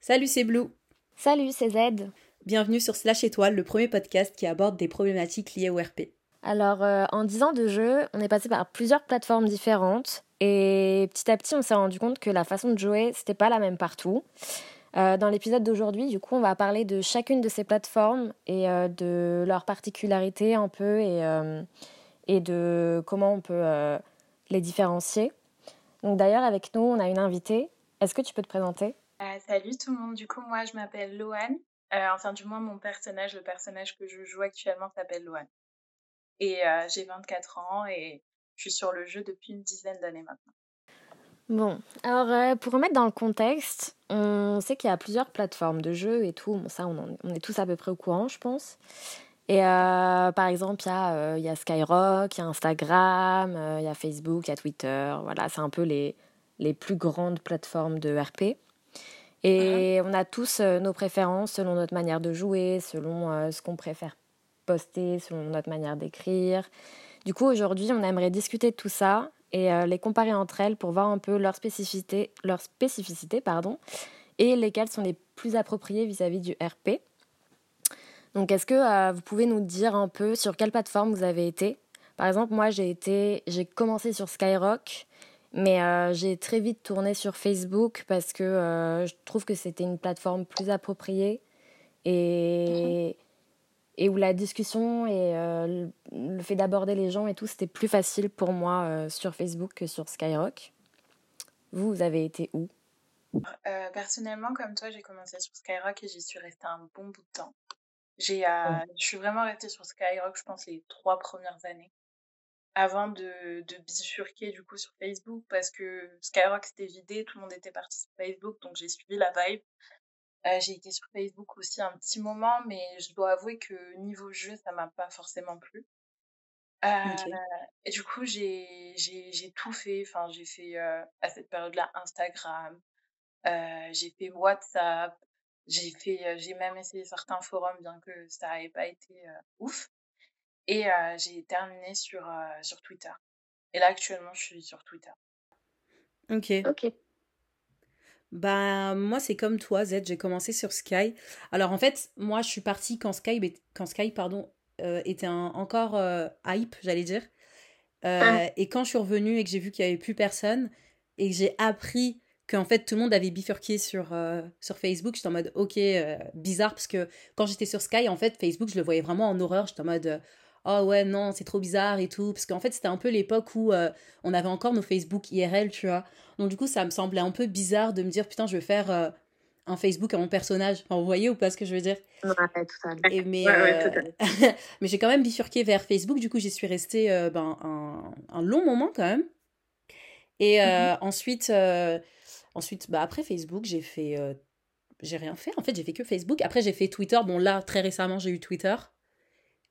Salut, c'est Blue. Salut, c'est Z. Bienvenue sur Slash Étoile, le premier podcast qui aborde des problématiques liées au RP. Alors, euh, en 10 ans de jeu, on est passé par plusieurs plateformes différentes et petit à petit, on s'est rendu compte que la façon de jouer, c'était pas la même partout. Euh, dans l'épisode d'aujourd'hui, du coup, on va parler de chacune de ces plateformes et euh, de leurs particularités un peu et, et de comment on peut les différencier. Donc d'ailleurs, avec nous, on a une invitée. Est-ce que tu peux te présenter? Euh, salut tout le monde, du coup moi je m'appelle Loane, euh, enfin du moins mon personnage, le personnage que je joue actuellement s'appelle Loane. Et euh, j'ai 24 ans et je suis sur le jeu depuis une dizaine d'années maintenant. Bon, alors pour remettre dans le contexte, on sait qu'il y a plusieurs plateformes de jeux et tout, bon, ça on, on, est tous à peu près au courant je pense. Et par exemple, il y, a, y a Skyrock, il y a Instagram, il y a Facebook, il y a Twitter, voilà, c'est un peu les, les plus grandes plateformes de RP. Et on a tous euh, nos préférences selon notre manière de jouer, selon euh, ce qu'on préfère poster, selon notre manière d'écrire. Du coup, aujourd'hui, on aimerait discuter de tout ça et euh, les comparer entre elles pour voir un peu leurs spécificités, leur spécificité, et lesquelles sont les plus appropriées vis-à-vis du RP. Donc, est-ce que vous pouvez nous dire un peu sur quelle plateforme vous avez été? Par exemple, moi, j'ai été, j'ai commencé sur Skyrock mais euh, j'ai très vite tourné sur Facebook parce que euh, je trouve que c'était une plateforme plus appropriée et, et où la discussion et euh, le fait d'aborder les gens et tout, c'était plus facile pour moi sur Facebook que sur Skyrock. Vous, vous avez été où? Personnellement, comme toi, j'ai commencé sur Skyrock et j'y suis restée un bon bout de temps. J'ai, Je suis vraiment restée sur Skyrock, je pense, les trois premières années avant de, de bifurquer du coup sur Facebook parce que Skyrock s'était vidé, tout le monde était parti sur Facebook, donc j'ai suivi la vibe. Euh, j'ai été sur Facebook aussi un petit moment, mais je dois avouer que niveau jeu, ça m'a pas forcément plu. Euh, et du coup, j'ai, j'ai, j'ai tout fait. Enfin, j'ai fait euh, à cette période-là Instagram, j'ai fait WhatsApp, j'ai fait, j'ai même essayé certains forums, bien que ça n'avait pas été ouf. Et euh, j'ai terminé sur, euh, sur Twitter. Et là, actuellement, je suis sur Twitter. Ok. Ok. Bah, moi, c'est comme toi, Z. J'ai commencé sur Sky. Alors, en fait, moi, je suis partie quand Sky, quand Sky pardon, euh, était encore hype, j'allais dire. Ah. Et quand je suis revenue et que j'ai vu qu'il n'y avait plus personne et que j'ai appris qu'en fait tout le monde avait bifurqué sur, sur Facebook, j'étais en mode ok, bizarre parce que quand j'étais sur Sky, en fait, Facebook, je le voyais vraiment en horreur. J'étais en mode oh ouais non c'est trop bizarre et tout parce qu'en fait c'était un peu l'époque où euh, on avait encore nos Facebook IRL tu vois. Donc du coup ça me semblait un peu bizarre de me dire putain je vais faire euh, un Facebook à mon personnage enfin, vous voyez ou pas ce que je veux dire? Ouais, totalement. et mais euh, mais j'ai quand même bifurqué vers Facebook. Du coup j'y suis restée ben, un, un, long moment quand même. Et mm-hmm. ensuite ensuite bah après Facebook j'ai fait j'ai rien fait. En fait j'ai fait que Facebook. Après j'ai fait Twitter. Bon là très récemment j'ai eu Twitter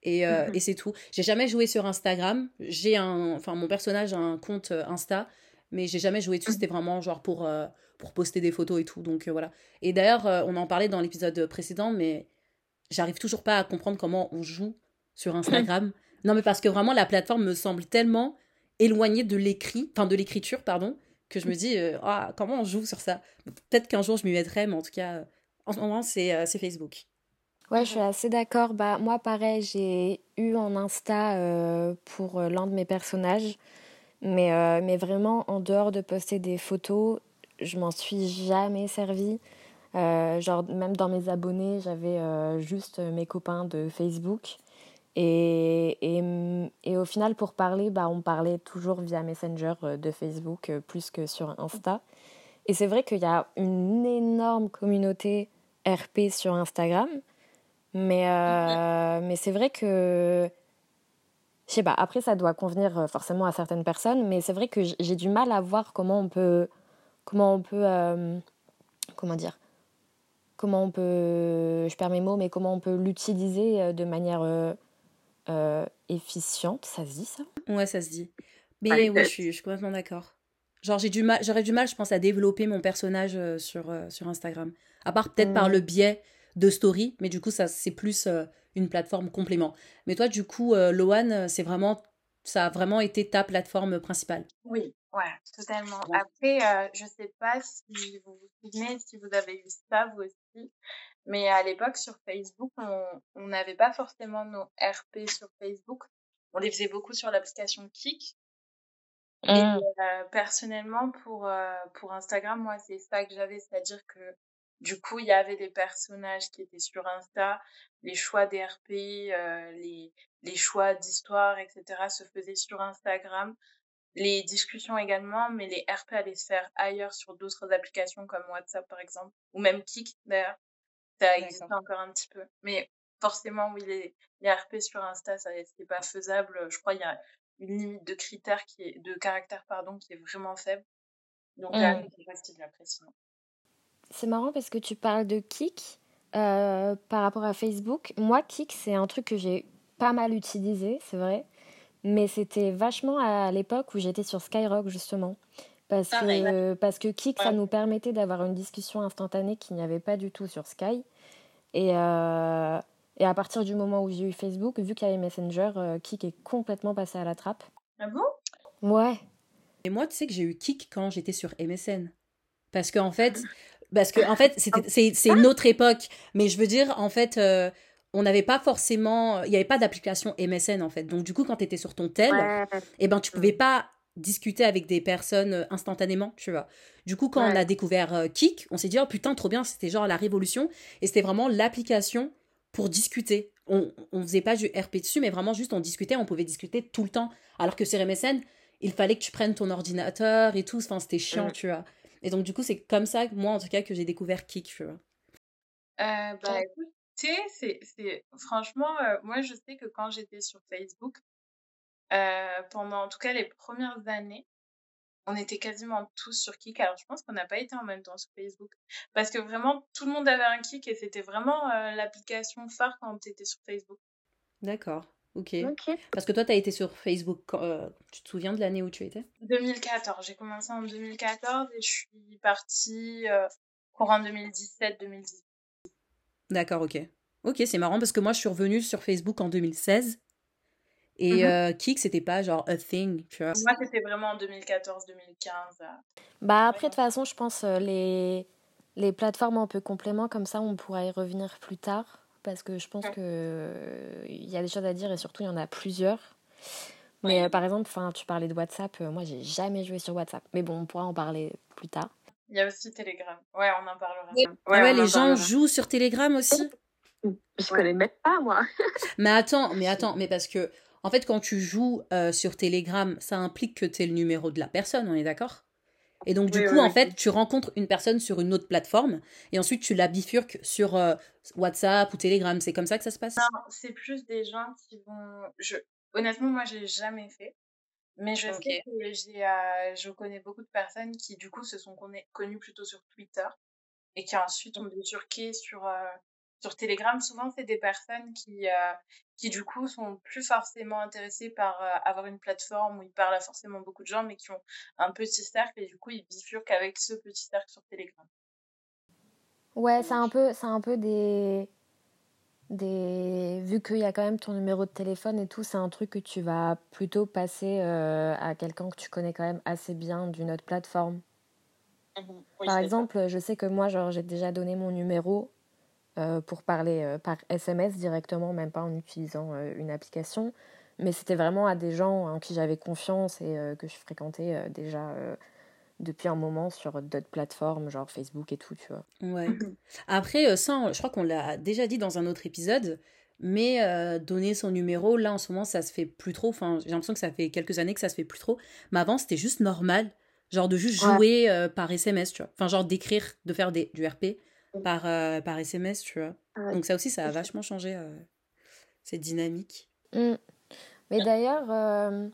et, euh, mmh et c'est tout. J'ai jamais joué sur Instagram. J'ai un, enfin mon personnage a un compte euh, Insta, mais j'ai jamais joué dessus. Mmh. C'était vraiment genre pour euh, pour poster des photos et tout. Donc voilà. Et d'ailleurs, on en parlait dans l'épisode précédent, mais j'arrive toujours pas à comprendre comment on joue sur Instagram. non, mais parce que vraiment la plateforme me semble tellement éloignée de l'écrit, enfin de l'écriture, pardon, que je me dis ah comment on joue sur ça? Peut-être qu'un jour je m'y mettrai, mais en tout cas, en ce moment c'est Facebook. Ouais, je suis assez d'accord. Bah, moi, pareil, j'ai eu un Insta euh, pour euh, l'un de mes personnages. Mais, euh, mais vraiment, en dehors de poster des photos, je m'en suis jamais servi. genre, même dans mes abonnés, j'avais juste mes copains de Facebook. Et, et, et, au final, pour parler, bah, on parlait toujours via Messenger de Facebook plus que sur Insta. Et c'est vrai qu'il y a une énorme communauté RP sur Instagram. Mais, euh, mais c'est vrai que. Je sais pas, après ça doit convenir euh, forcément à certaines personnes, mais c'est vrai que j'ai du mal à voir comment on peut. Comment on peut. Euh, comment dire Comment on peut. Je perds mes mots, mais comment on peut l'utiliser de manière efficiente. Ça se dit ça? Ouais, ça se dit. Mais ouais, je, suis, je suis complètement d'accord. Genre, j'ai du mal, j'aurais du mal, je pense, à développer mon personnage euh, sur, euh, sur Instagram. À part peut-être par Mm. le biais de story, mais du coup, ça, c'est plus euh, une plateforme complément. Mais toi, du coup, euh, Loan, euh, c'est vraiment, ça a vraiment été ta plateforme principale. Oui, ouais, totalement. Après, euh, je sais pas si vous vous souvenez, si vous avez eu ça vous aussi, mais à l'époque sur Facebook, on n'avait pas forcément nos RP sur Facebook. On les faisait beaucoup sur l'application Kik. Et Mm. euh, personnellement, pour, euh, pour Instagram, moi, c'est ça que j'avais, c'est-à-dire que du coup, il y avait des personnages qui étaient sur Insta, les choix des RP, euh, les, les choix d'histoire, etc., se faisaient sur Instagram, les discussions également, mais les RP allaient se faire ailleurs sur d'autres applications comme WhatsApp, par exemple, ou même Kik, d'ailleurs. Ça existe encore un petit peu. Mais forcément, oui, les, les RP sur Insta, ça c'est pas faisable. Je crois qu'il y a une limite de critères qui est, de caractères, pardon, qui est vraiment faible. Donc là, Mm. c'est facile après, sinon. C'est marrant parce que tu parles de Kik euh, par rapport à Facebook. Moi, Kik, c'est un truc que j'ai pas mal utilisé, c'est vrai. Mais c'était vachement à l'époque où j'étais sur Skyrock, justement. Parce que, parce que Kik, ça nous permettait d'avoir une discussion instantanée qu'il n'y avait pas du tout sur Sky. Et, euh, et à partir du moment où j'ai eu Facebook, vu qu'il y avait Messenger, euh, Kik est complètement passé à la trappe. Ah bon? Ouais. Et moi, tu sais que j'ai eu Kik quand j'étais sur MSN. Parce qu'en fait, parce que, en fait, c'était- c'est autre époque. Mais je veux dire, en fait, euh, on n'avait pas forcément. Il n'y avait pas d'application MSN, en fait. Donc, du coup, quand tu étais sur ton tel, eh ben, tu pouvais pas discuter avec des personnes euh, instantanément, tu vois. Du coup, quand on Ouais. a découvert euh, Kik, on s'est dit, oh putain, trop bien, c'était genre la révolution. Et c'était vraiment l'application pour discuter. On, on faisait pas du RP dessus, mais vraiment juste on discutait, on pouvait discuter tout le temps. Alors que sur MSN, il fallait que tu prennes ton ordinateur et tout, enfin, c'était chiant, Mm. tu vois. Et donc, du coup, c'est comme ça, moi, en tout cas, que j'ai découvert Kik, tu vois. Euh, bah, écoute, tu sais, c'est, c'est, franchement, euh, moi, je sais que quand j'étais sur Facebook, euh, pendant, en tout cas, les premières années, on était quasiment tous sur Kik. Alors, je pense qu'on n'a pas été en même temps sur Facebook. Parce que vraiment, tout le monde avait un Kik et c'était vraiment euh, l'application phare quand tu étais sur Facebook. D'accord, ok. Ok. Parce que toi, tu as été sur Facebook, euh, tu te souviens de l'année où tu étais? 2014, j'ai commencé en 2014 et je suis partie euh, courant 2017-2018. D'accord, ok. Ok, c'est marrant parce que moi, je suis revenue sur Facebook en 2016. Et Mhm. euh, Kik, c'était pas genre a thing, tu vois. Moi, c'était vraiment en 2014-2015. euh. Bah après, de toute façon, je pense euh, les, les plateformes un peu compléments, comme ça, on pourra y revenir plus tard. Parce que je pense Ouais. que euh, il y a des choses à dire et surtout, il y en a plusieurs. Mais Ouais. euh, par exemple, tu parlais de WhatsApp. euh, moi, j'ai jamais joué sur WhatsApp. Mais bon, on pourra en parler plus tard. Il y a aussi Telegram. Ouais, on en parlera. Ah ouais, les gens parlera. jouent sur Telegram aussi. Je connais même pas, moi. Mais attends, mais attends, mais parce que, en fait, quand tu joues euh, sur Telegram, ça implique que tu es le numéro de la personne, on est d'accord? Et donc, du Oui, coup, oui, en oui. fait, tu rencontres une personne sur une autre plateforme et ensuite tu la bifurques sur euh, WhatsApp ou Telegram. C'est comme ça que ça se passe? Non, c'est plus des gens qui vont. Je... Honnêtement, moi, je l'ai jamais fait. Mais je sais que j'ai, euh, je connais beaucoup de personnes qui, du coup, se sont connues plutôt sur Twitter et qui ensuite ont bifurqué sur, euh, sur Telegram. Souvent, c'est des personnes qui, qui, du coup, sont plus forcément intéressées par euh, avoir une plateforme où ils parlent à forcément beaucoup de gens, mais qui ont un petit cercle et du coup, ils bifurquent avec ce petit cercle sur Telegram. Ouais, c'est un peu, c'est un peu des, des, vu qu'il y a quand même ton numéro de téléphone et tout, c'est un truc que tu vas plutôt passer euh, à quelqu'un que tu connais quand même assez bien d'une autre plateforme. Par exemple, je sais que moi, genre, j'ai déjà donné mon numéro euh, pour parler euh, par SMS directement, même pas en utilisant euh, une application. Mais c'était vraiment à des gens en qui j'avais confiance et euh, que je fréquentais euh, déjà euh, depuis un moment sur d'autres plateformes, genre Facebook et tout, tu vois. Ouais. Après, euh, ça, je crois qu'on l'a déjà dit dans un autre épisode, mais euh, donner son numéro, là, en ce moment, ça se fait plus trop. Enfin, j'ai l'impression que ça fait quelques années que ça se fait plus trop. Mais avant, c'était juste normal, genre de juste Ouais. jouer euh, par SMS, tu vois. Enfin, genre d'écrire, de faire des, du RP par, euh, par SMS, tu vois. Ouais. Donc ça aussi, ça a vachement changé euh, cette dynamique. Mm. Mais d'ailleurs, euh,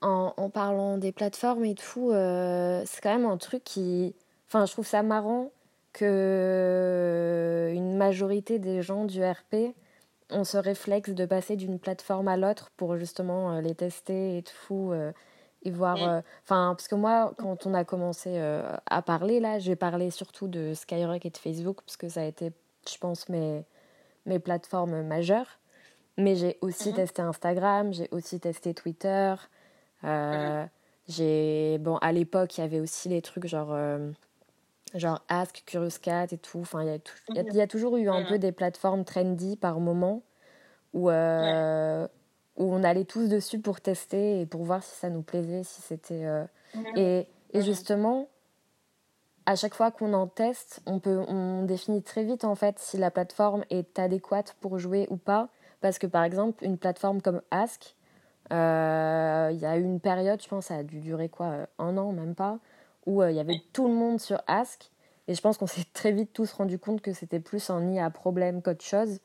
en, en parlant des plateformes et tout, euh, c'est quand même un truc qui... Enfin, je trouve ça marrant que une majorité des gens du RP ont ce réflexe de passer d'une plateforme à l'autre pour justement euh, les tester et tout, euh, et voir. Mm. Enfin, parce que moi, quand on a commencé à parler, là, j'ai parlé surtout de Skyrock et de Facebook, parce que ça a été, je pense, mes, mes plateformes majeures. Mais j'ai aussi Mhm. testé Instagram, j'ai aussi testé Twitter. euh, j'ai bon à l'époque il y avait aussi les trucs genre euh, genre Ask, Curious Cat et tout. Enfin il y a, y y a toujours eu un peu des plateformes trendy par moment où euh, où on allait tous dessus pour tester et pour voir si ça nous plaisait, si c'était euh, et, et justement à chaque fois qu'on en teste, on peut on définit très vite en fait si la plateforme est adéquate pour jouer ou pas parce que par exemple une plateforme comme Ask euh, il y a eu une période, je pense, ça a dû durer quoi, euh, un an, même pas, où euh, il y avait tout le monde sur Ask. Et je pense qu'on s'est très vite tous rendu compte que c'était plus un nid à problème qu'autre chose.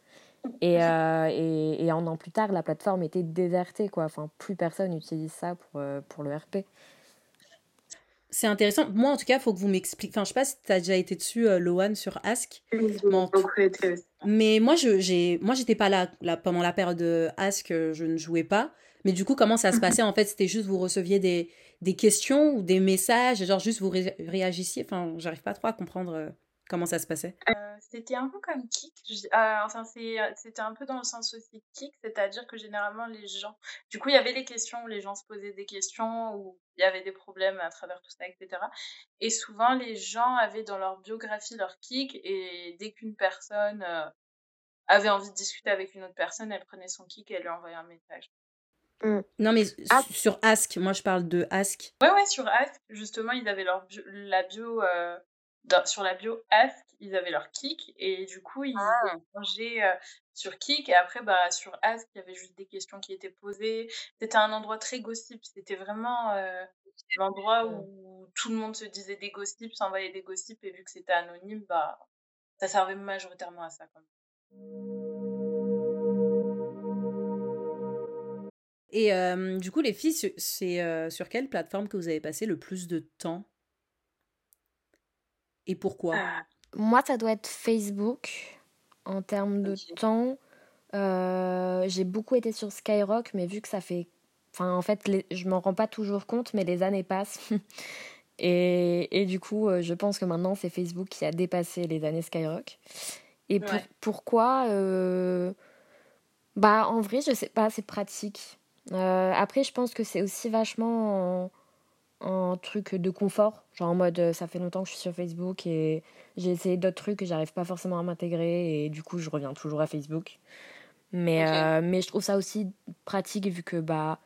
Et, euh, et, et un an plus tard, la plateforme était désertée, quoi. Enfin, plus personne n'utilise ça pour, euh, pour le RP. C'est intéressant. Moi, en tout cas, il faut que vous m'expliquiez. Enfin, je sais pas si tu as déjà été dessus, euh, Loan, sur Ask. Oui, Bon. Mais moi, je j'ai moi j'étais pas là, là pendant la période de Ask, euh, je ne jouais pas. Mais du coup, comment ça se passait en fait? C'était juste vous receviez des, des questions ou des messages, et genre juste vous ré- réagissiez? Enfin, j'arrive pas trop à comprendre euh, comment ça se passait? Euh, c'était un peu comme Kik. je- euh, enfin, c'est- c'était un peu dans le sens aussi Kik, c'est-à-dire que généralement les gens. Du coup, il y avait les questions où les gens se posaient des questions, où il y avait des problèmes à travers tout ça, etc. Et souvent, les gens avaient dans leur biographie leur Kik, et dès qu'une personne euh, avait envie de discuter avec une autre personne, elle prenait son Kik et elle lui envoyait un message. Non, mais Ah. su- sur Ask, moi je parle de Ask. Ouais, ouais, sur Ask, justement, ils avaient leur bio, la bio, euh, dans- sur la bio Ask, ils avaient leur kick, et du coup, ils échangeaient euh, sur kick, et après, bah, sur Ask, il y avait juste des questions qui étaient posées. C'était un endroit très gossip, c'était vraiment euh, l'endroit où tout le monde se disait des gossips, s'envoyait des gossips, et vu que c'était anonyme, bah, ça servait majoritairement à ça, quand même. Et euh, du coup, les filles, c'est- c'est euh, sur quelle plateforme que vous avez passé le plus de temps? Et pourquoi? Ah, Moi, ça doit être Facebook en termes de temps. Euh, j'ai beaucoup été sur Skyrock, mais vu que ça fait. Enfin, en fait, les... je m'en rends pas toujours compte, mais les années passent. et, et du coup, euh, je pense que maintenant, c'est Facebook qui a dépassé les années Skyrock. Et pour- Ouais. pourquoi euh, Bah, en vrai, je sais pas, c'est pratique. Euh, après, je pense que c'est aussi vachement en truc de confort. Genre en mode, euh, ça fait longtemps que je suis sur Facebook et j'ai essayé d'autres trucs et j'arrive pas forcément à m'intégrer et du coup, je reviens toujours à Facebook. Mais, euh, mais je trouve ça aussi pratique vu que bah,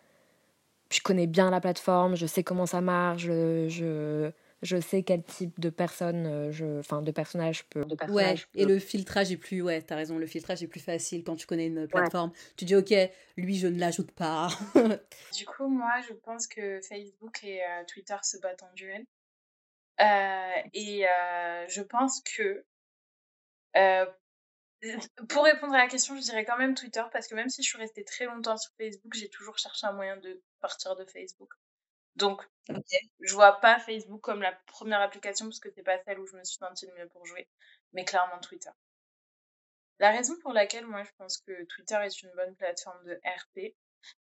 je connais bien la plateforme, je sais comment ça marche, je, je, je sais quel type de personne, euh, je, enfin de personnage je peux. De Ouais, personnage je et le filtrage est plus, ouais, t'as raison, le filtrage est plus facile quand tu connais une plateforme. Tu dis, ok, lui, je ne l'ajoute pas. Du coup, moi, je pense que Facebook et euh, Twitter se battent en duel. Euh, et euh, je pense que euh, pour répondre à la question, je dirais quand même Twitter parce que même si je suis restée très longtemps sur Facebook, j'ai toujours cherché un moyen de partir de Facebook. Donc, je vois pas Facebook comme la première application parce que c'est pas celle où je me suis sentie le mieux pour jouer, mais clairement Twitter. La raison pour laquelle moi je pense que Twitter est une bonne plateforme de RP,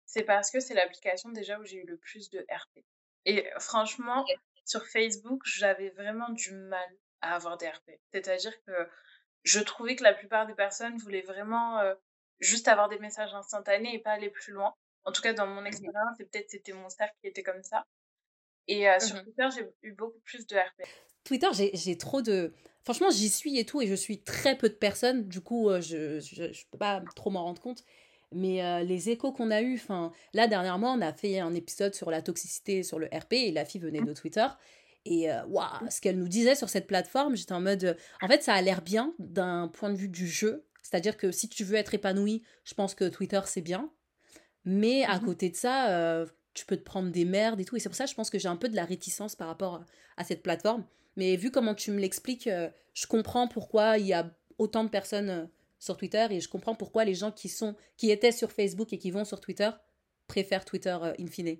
c'est parce que c'est l'application déjà où j'ai eu le plus de RP. Et franchement, sur Facebook, j'avais vraiment du mal à avoir des RP. C'est-à-dire que je trouvais que la plupart des personnes voulaient vraiment euh, juste avoir des messages instantanés et pas aller plus loin. En tout cas, dans mon expérience, et peut-être c'était mon cercle qui était comme ça. Et euh, sur Mhm. Twitter, j'ai eu beaucoup plus de RP. Twitter, j'ai trop de. Franchement, j'y suis et tout, et je suis très peu de personnes. Du coup, euh, je, je, je peux pas trop m'en rendre compte. Mais euh, les échos qu'on a eus, enfin, là, dernièrement, on a fait un épisode sur la toxicité sur le RP, et la fille venait de Twitter. Et waouh, ce qu'elle nous disait sur cette plateforme, j'étais en mode. en fait, ça a l'air bien d'un point de vue du jeu. C'est-à-dire que si tu veux être épanoui, je pense que Twitter, c'est bien. Mais à Mhm. côté de ça, euh, tu peux te prendre des merdes et tout. Et c'est pour ça que je pense que j'ai un peu de la réticence par rapport à cette plateforme. Mais vu comment tu me l'expliques, euh, je comprends pourquoi il y a autant de personnes euh, sur Twitter et je comprends pourquoi les gens qui sont qui étaient sur Facebook et qui vont sur Twitter préfèrent Twitter in fine.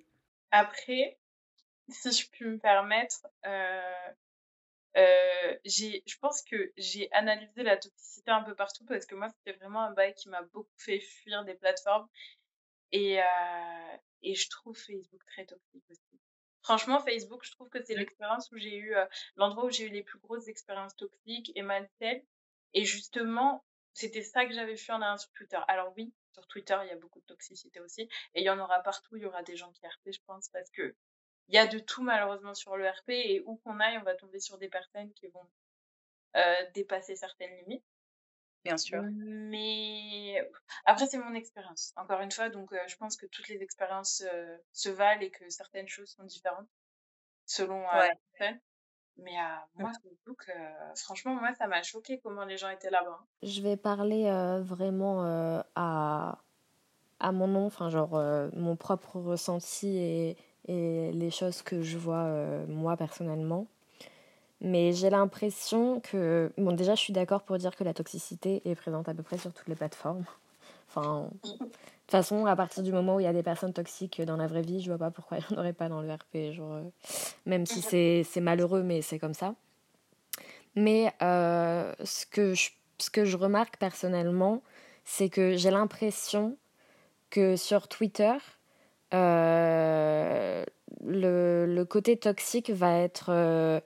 Après, si je puis me permettre, euh, je pense que j'ai analysé la toxicité un peu partout parce que moi, c'était vraiment un bail qui m'a beaucoup fait fuir des plateformes. Et, et je trouve Facebook très toxique aussi. Franchement, Facebook, je trouve que c'est l'expérience où j'ai eu, l'endroit où j'ai eu les plus grosses expériences toxiques et malsaines. Et justement, c'était ça que j'avais fait en allant sur Twitter. Alors oui, sur Twitter, il y a beaucoup de toxicité aussi. Et il y en aura partout. Il y aura des gens qui RP, je pense, parce que il y a de tout malheureusement sur le RP. Et où qu'on aille, on va tomber sur des personnes qui vont euh, dépasser certaines limites. Bien sûr. Mais après, c'est mon expérience. Encore une fois, donc euh, je pense que toutes les expériences euh, se valent et que certaines choses sont différentes selon la personne. Mais à euh, moi, Facebook, euh, franchement, moi, ça m'a choqué comment les gens étaient là-bas. Je vais parler euh, vraiment à, à mon nom, enfin, genre mon propre ressenti et, et, les choses que je vois moi personnellement. Mais j'ai l'impression que. Bon, déjà, je suis d'accord pour dire que la toxicité est présente à peu près sur toutes les plateformes. Enfin, de toute façon, à partir du moment où il y a des personnes toxiques dans la vraie vie, je vois pas pourquoi il n'y en aurait pas dans le RP. Genre, euh, même si c'est malheureux, mais c'est comme ça. Mais euh, ce, que je, ce que je remarque personnellement, c'est que j'ai l'impression que sur Twitter, euh, le, le, côté toxique va être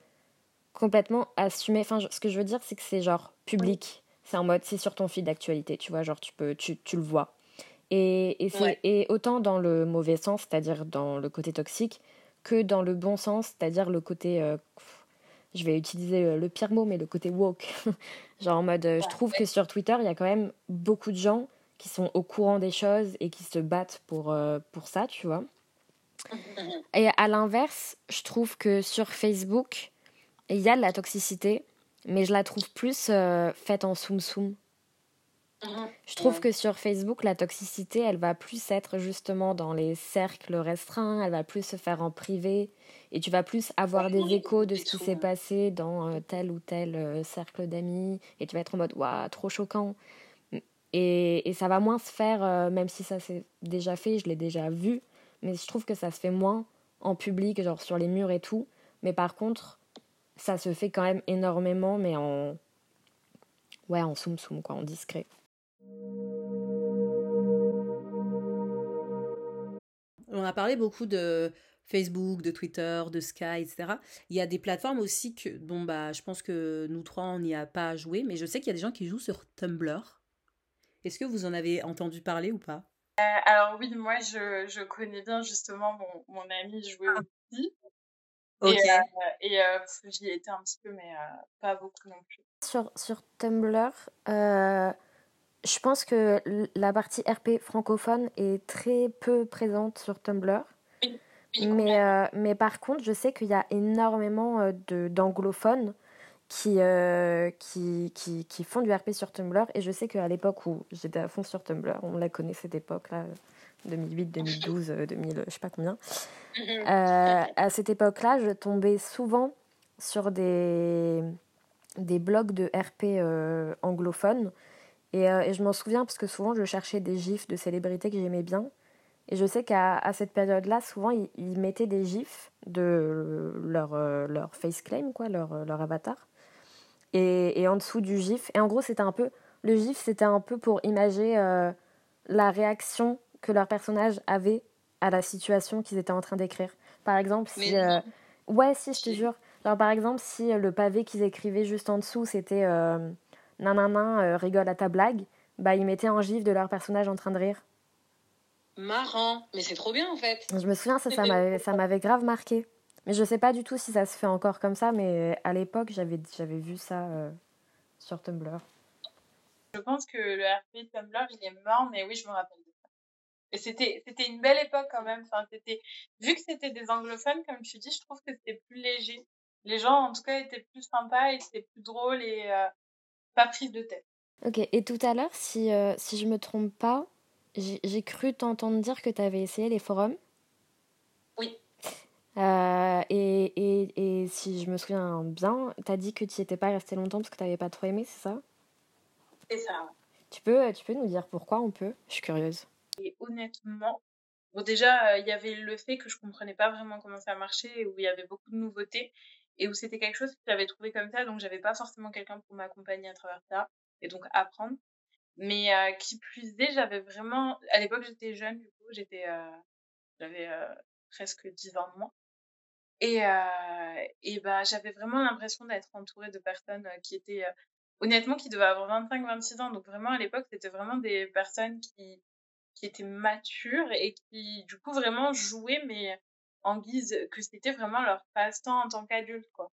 complètement assumé. Enfin, ce que je veux dire, c'est que c'est genre public. C'est en mode, c'est sur ton fil d'actualité, tu vois, genre tu, peux, tu, tu le vois. Et, et, et autant dans le mauvais sens, c'est-à-dire dans le côté toxique, que dans le bon sens, c'est-à-dire le côté. Euh, je vais utiliser le pire mot, mais le côté woke. Genre en mode, euh, je trouve que sur Twitter, il y a quand même beaucoup de gens qui sont au courant des choses et qui se battent pour, euh, pour ça, tu vois. Et à l'inverse, je trouve que sur Facebook, il y a de la toxicité, mais je la trouve plus faite en soum-soum. Mhm. Je trouve que sur Facebook, la toxicité, elle va plus être justement dans les cercles restreints, elle va plus se faire en privé, et tu vas plus avoir des échos de ce qui s'est passé dans euh, tel ou tel euh, cercle d'amis, et tu vas être en mode, waouh, trop choquant. Et, et, ça va moins se faire, euh, même si ça s'est déjà fait, je l'ai déjà vu, mais je trouve que ça se fait moins en public, genre sur les murs et tout. Mais par contre, ça se fait quand même énormément, mais en. Ouais, en soum-soum, quoi, en discret. On a parlé beaucoup de Facebook, de Twitter, de Sky, etc. Il y a des plateformes aussi que, bon, bah, je pense que nous trois, on n'y a pas joué, mais je sais qu'il y a des gens qui jouent sur Tumblr. Est-ce que vous en avez entendu parler ou pas? Euh, Alors oui, moi, je, je, connais bien justement mon, mon ami jouait ah. aussi. Et, euh, euh, j'y étais un petit peu, mais pas beaucoup non plus. Sur, sur Tumblr, je pense que la partie RP francophone est très peu présente sur Tumblr. mais, euh, mais par contre, je sais qu'il y a énormément euh, d'anglophones qui, euh, qui, qui, qui, font du RP sur Tumblr. Et je sais qu'à l'époque où j'étais à fond sur Tumblr, on la connaît cette époque-là, 2008, 2012, 2000, je sais pas combien. à cette époque-là, je tombais souvent sur des, des blogs de RP anglophones euh, et, je m'en souviens parce que souvent je cherchais des gifs de célébrités que j'aimais bien. Et je sais qu'à cette période-là, souvent ils, mettaient des gifs de leur, euh, leur face claim, quoi, leur, euh, leur avatar. Et, et, en dessous du gif. Et en gros, c'était un peu. Le gif, c'était un peu pour imager la réaction que leur personnage avait à la situation qu'ils étaient en train d'écrire. Par exemple, si. ouais, si, je te jure. Genre, par exemple, si le pavé qu'ils écrivaient juste en dessous, c'était nanana euh, rigole à ta blague, bah ils mettaient en gif de leur personnage en train de rire. Marrant, mais c'est trop bien en fait. Je me souviens, ça, ça m'avait grave marqué. Mais je sais pas du tout si ça se fait encore comme ça, mais à l'époque, j'avais vu ça euh, sur Tumblr. Je pense que le RP Tumblr, il est mort, mais oui, je me rappelle de. Et c'était une belle époque quand même. Enfin, vu que c'était des anglophones, comme tu dis, je trouve que c'était plus léger. Les gens, en tout cas, étaient plus sympas et c'était plus drôle et, euh, pas prise de tête. Ok, et tout à l'heure, si, euh, si je me trompe pas, j'ai cru t'entendre dire que tu avais essayé les forums. Oui. Euh, et, et, et, si je me souviens bien, tu as dit que tu n'y étais pas resté longtemps parce que tu n'avais pas trop aimé, c'est ça? C'est ça. Tu peux, tu peux nous dire pourquoi on peut Je suis curieuse. Honnêtement, bon déjà, il y avait le fait que je comprenais pas vraiment comment ça marchait, où il y avait beaucoup de nouveautés et où c'était quelque chose que j'avais trouvé comme ça, donc j'avais pas forcément quelqu'un pour m'accompagner à travers ça et donc apprendre. Mais qui plus est, j'avais vraiment. À l'époque, j'étais jeune, du coup, j'étais. j'avais presque 10 ans de moins. Et, et bah, j'avais vraiment l'impression d'être entourée de personnes qui étaient. honnêtement, qui devaient avoir 25-26 ans. Donc, vraiment, à l'époque, c'était vraiment des personnes qui, qui étaient matures et qui, du coup, vraiment jouaient, mais en guise que c'était vraiment leur passe-temps en tant qu'adulte, quoi.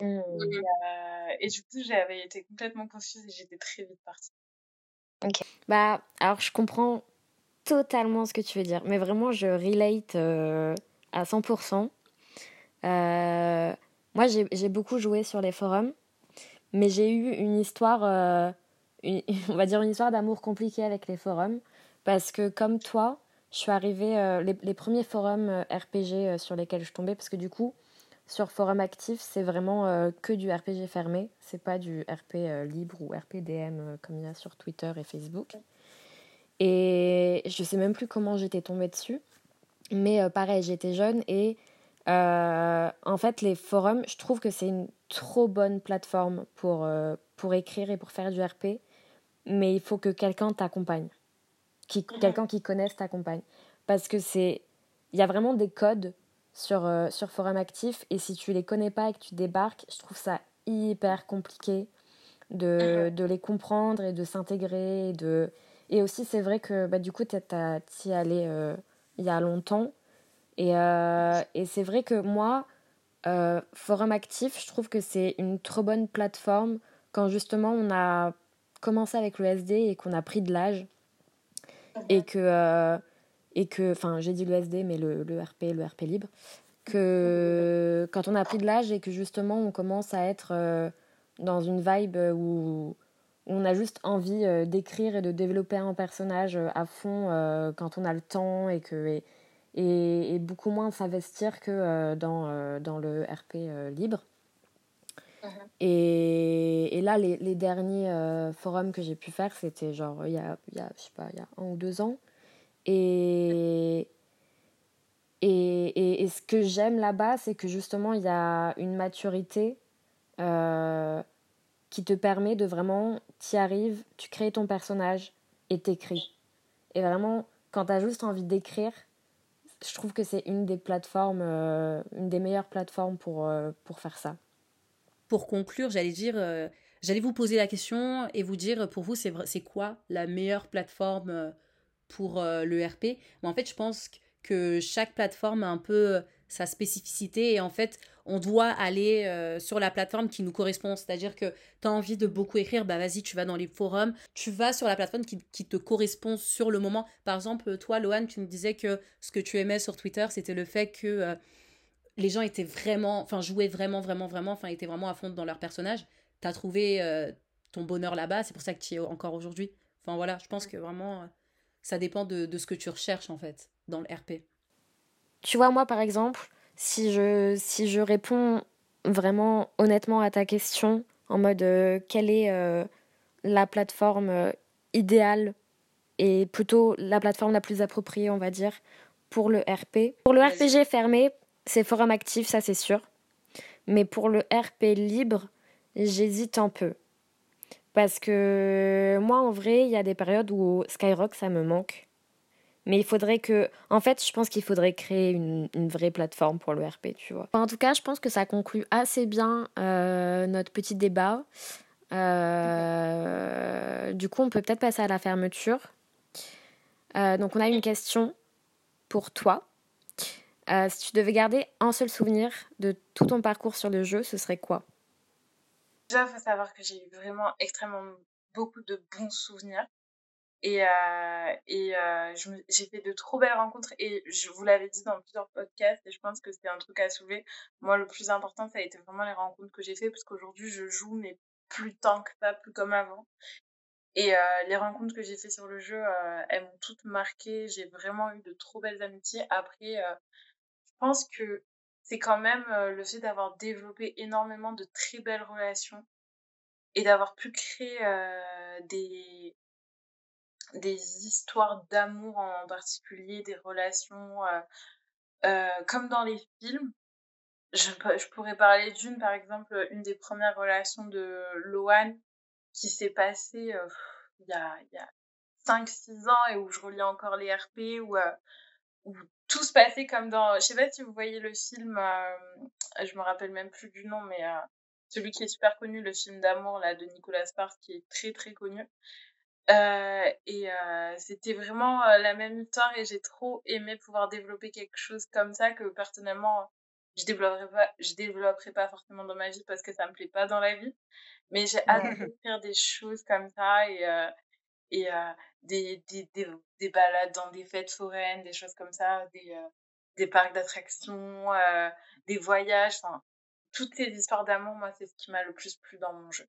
Mmh. Et, euh, et du coup, j'avais été complètement confuse et j'étais très vite partie. Bah, alors je comprends totalement ce que tu veux dire, mais vraiment je relate euh, à 100%. Euh, moi j'ai beaucoup joué sur les forums, mais j'ai eu une histoire, euh, une- on va dire une histoire d'amour compliquée avec les forums, parce que comme toi, je suis arrivée, euh, les, premiers forums euh, RPG euh, sur lesquels je tombais, parce que du coup, sur forum actif, c'est vraiment que du RPG fermé, c'est pas du RP libre ou RPDM comme il y a sur Twitter et Facebook. Et je sais même plus comment j'étais tombée dessus. Mais pareil, j'étais jeune et en fait, les forums, je trouve que c'est une trop bonne plateforme pour, pour écrire et pour faire du RP. Mais il faut que quelqu'un t'accompagne. Qui, Mhm. Quelqu'un qui connaisse t'accompagne. Parce que c'est. Il y a vraiment des codes sur, euh, sur forum actif et si tu les connais pas et que tu débarques, je trouve ça hyper compliqué de, de les comprendre et de s'intégrer. Et, de... et aussi, c'est vrai que bah, du coup, tu y allé euh, il y a longtemps. Et, euh, et c'est vrai que moi, euh, Forum Actif, je trouve que c'est une trop bonne plateforme quand justement on a commencé avec le SD et qu'on a pris de l'âge. Et que, euh, et que, enfin, j'ai dit le SD, mais le, le RP, le RP libre. Que quand on a pris de l'âge et que justement on commence à être euh, dans une vibe où, on a juste envie euh, d'écrire et de développer un personnage à fond quand on a le temps et que et, et, et beaucoup moins s'investir que dans, dans le RP libre. Mhm. Et, et là, les, les derniers euh, forums que j'ai pu faire, c'était genre il y a, il y a, je sais pas, il y a un ou deux ans. Et, et, et, et ce que j'aime là-bas, c'est que justement, il y a une maturité euh, qui te permet de vraiment, t'y arrives, tu crées ton personnage et t'écris. Et vraiment, quand t'as juste envie d'écrire, je trouve que c'est une des plateformes, euh, une des meilleures plateformes pour, pour faire ça. Pour conclure, j'allais dire, euh, j'allais vous poser la question et vous dire pour vous, c'est quoi la meilleure plateforme euh, pour euh, le RP en fait, je pense que chaque plateforme a un peu sa spécificité et en fait, on doit aller sur la plateforme qui nous correspond. C'est-à-dire que tu as envie de beaucoup écrire, bah vas-y, tu vas dans les forums, tu vas sur la plateforme qui, qui te correspond sur le moment. Par exemple, toi, Lohan, tu me disais que ce que tu aimais sur Twitter, c'était le fait que les gens étaient vraiment, enfin, jouaient vraiment, vraiment, vraiment, enfin, étaient vraiment à fond dans leur personnage. Tu as trouvé euh, ton bonheur là-bas, c'est pour ça que tu y es encore aujourd'hui. Enfin, voilà, je pense que vraiment, euh, ça dépend de, de ce que tu recherches, en fait, dans le RP. Tu vois, moi, par exemple, si je, si je réponds vraiment honnêtement à ta question, en mode euh, quelle est euh, la plateforme idéale et plutôt la plateforme la plus appropriée, on va dire, pour le RP. Pour le. RPG fermé, c'est Forum Actif, ça c'est sûr. Mais pour le RP libre, j'hésite un peu. Parce que moi, en vrai, il y a des périodes où Skyrock, ça me manque. Mais il faudrait que. En fait, je pense qu'il faudrait créer une, vraie plateforme pour le RP, tu vois. En tout cas, je pense que ça conclut assez bien euh, notre petit débat. Euh, du coup, on peut peut-être passer à la fermeture. Euh, donc, on a une question pour toi. Euh, si tu devais garder un seul souvenir de tout ton parcours sur le jeu, ce serait quoi? Déjà, il faut savoir que j'ai eu vraiment extrêmement beaucoup de bons souvenirs. Et, euh, euh, j'ai fait de trop belles rencontres. Et je vous l'avais dit dans plusieurs podcasts, et je pense que c'est un truc à soulever. Moi, le plus important, ça a été vraiment les rencontres que j'ai fait, parce qu'aujourd'hui, je joue, mais plus tant que ça, plus comme avant. Et les rencontres que j'ai fait sur le jeu, elles m'ont toutes marqué. J'ai vraiment eu de trop belles amitiés. Après, pense que c'est quand même le fait d'avoir développé énormément de très belles relations et d'avoir pu créer des, des histoires d'amour en particulier, des relations comme dans les films. Je, je pourrais parler d'une, par exemple, une des premières relations de Loan qui s'est passée il y a, y a 5-6 ans et où je relis encore les RP, où tout se passait comme dans. Je sais pas si vous voyez le film, euh, je me rappelle même plus du nom, mais euh, celui qui est super connu, le film d'amour là de Nicolas Sparks, qui est très très connu. Euh, et c'était vraiment la même histoire et j'ai trop aimé pouvoir développer quelque chose comme ça que personnellement je développerai pas je développerai pas forcément dans ma vie parce que ça me plaît pas dans la vie mais j'ai hâte de faire des choses comme ça et et euh, des, des, des, des balades dans des fêtes foraines des choses comme ça des euh, des parcs d'attractions des voyages enfin toutes ces histoires d'amour moi c'est ce qui m'a le plus plu dans mon jeu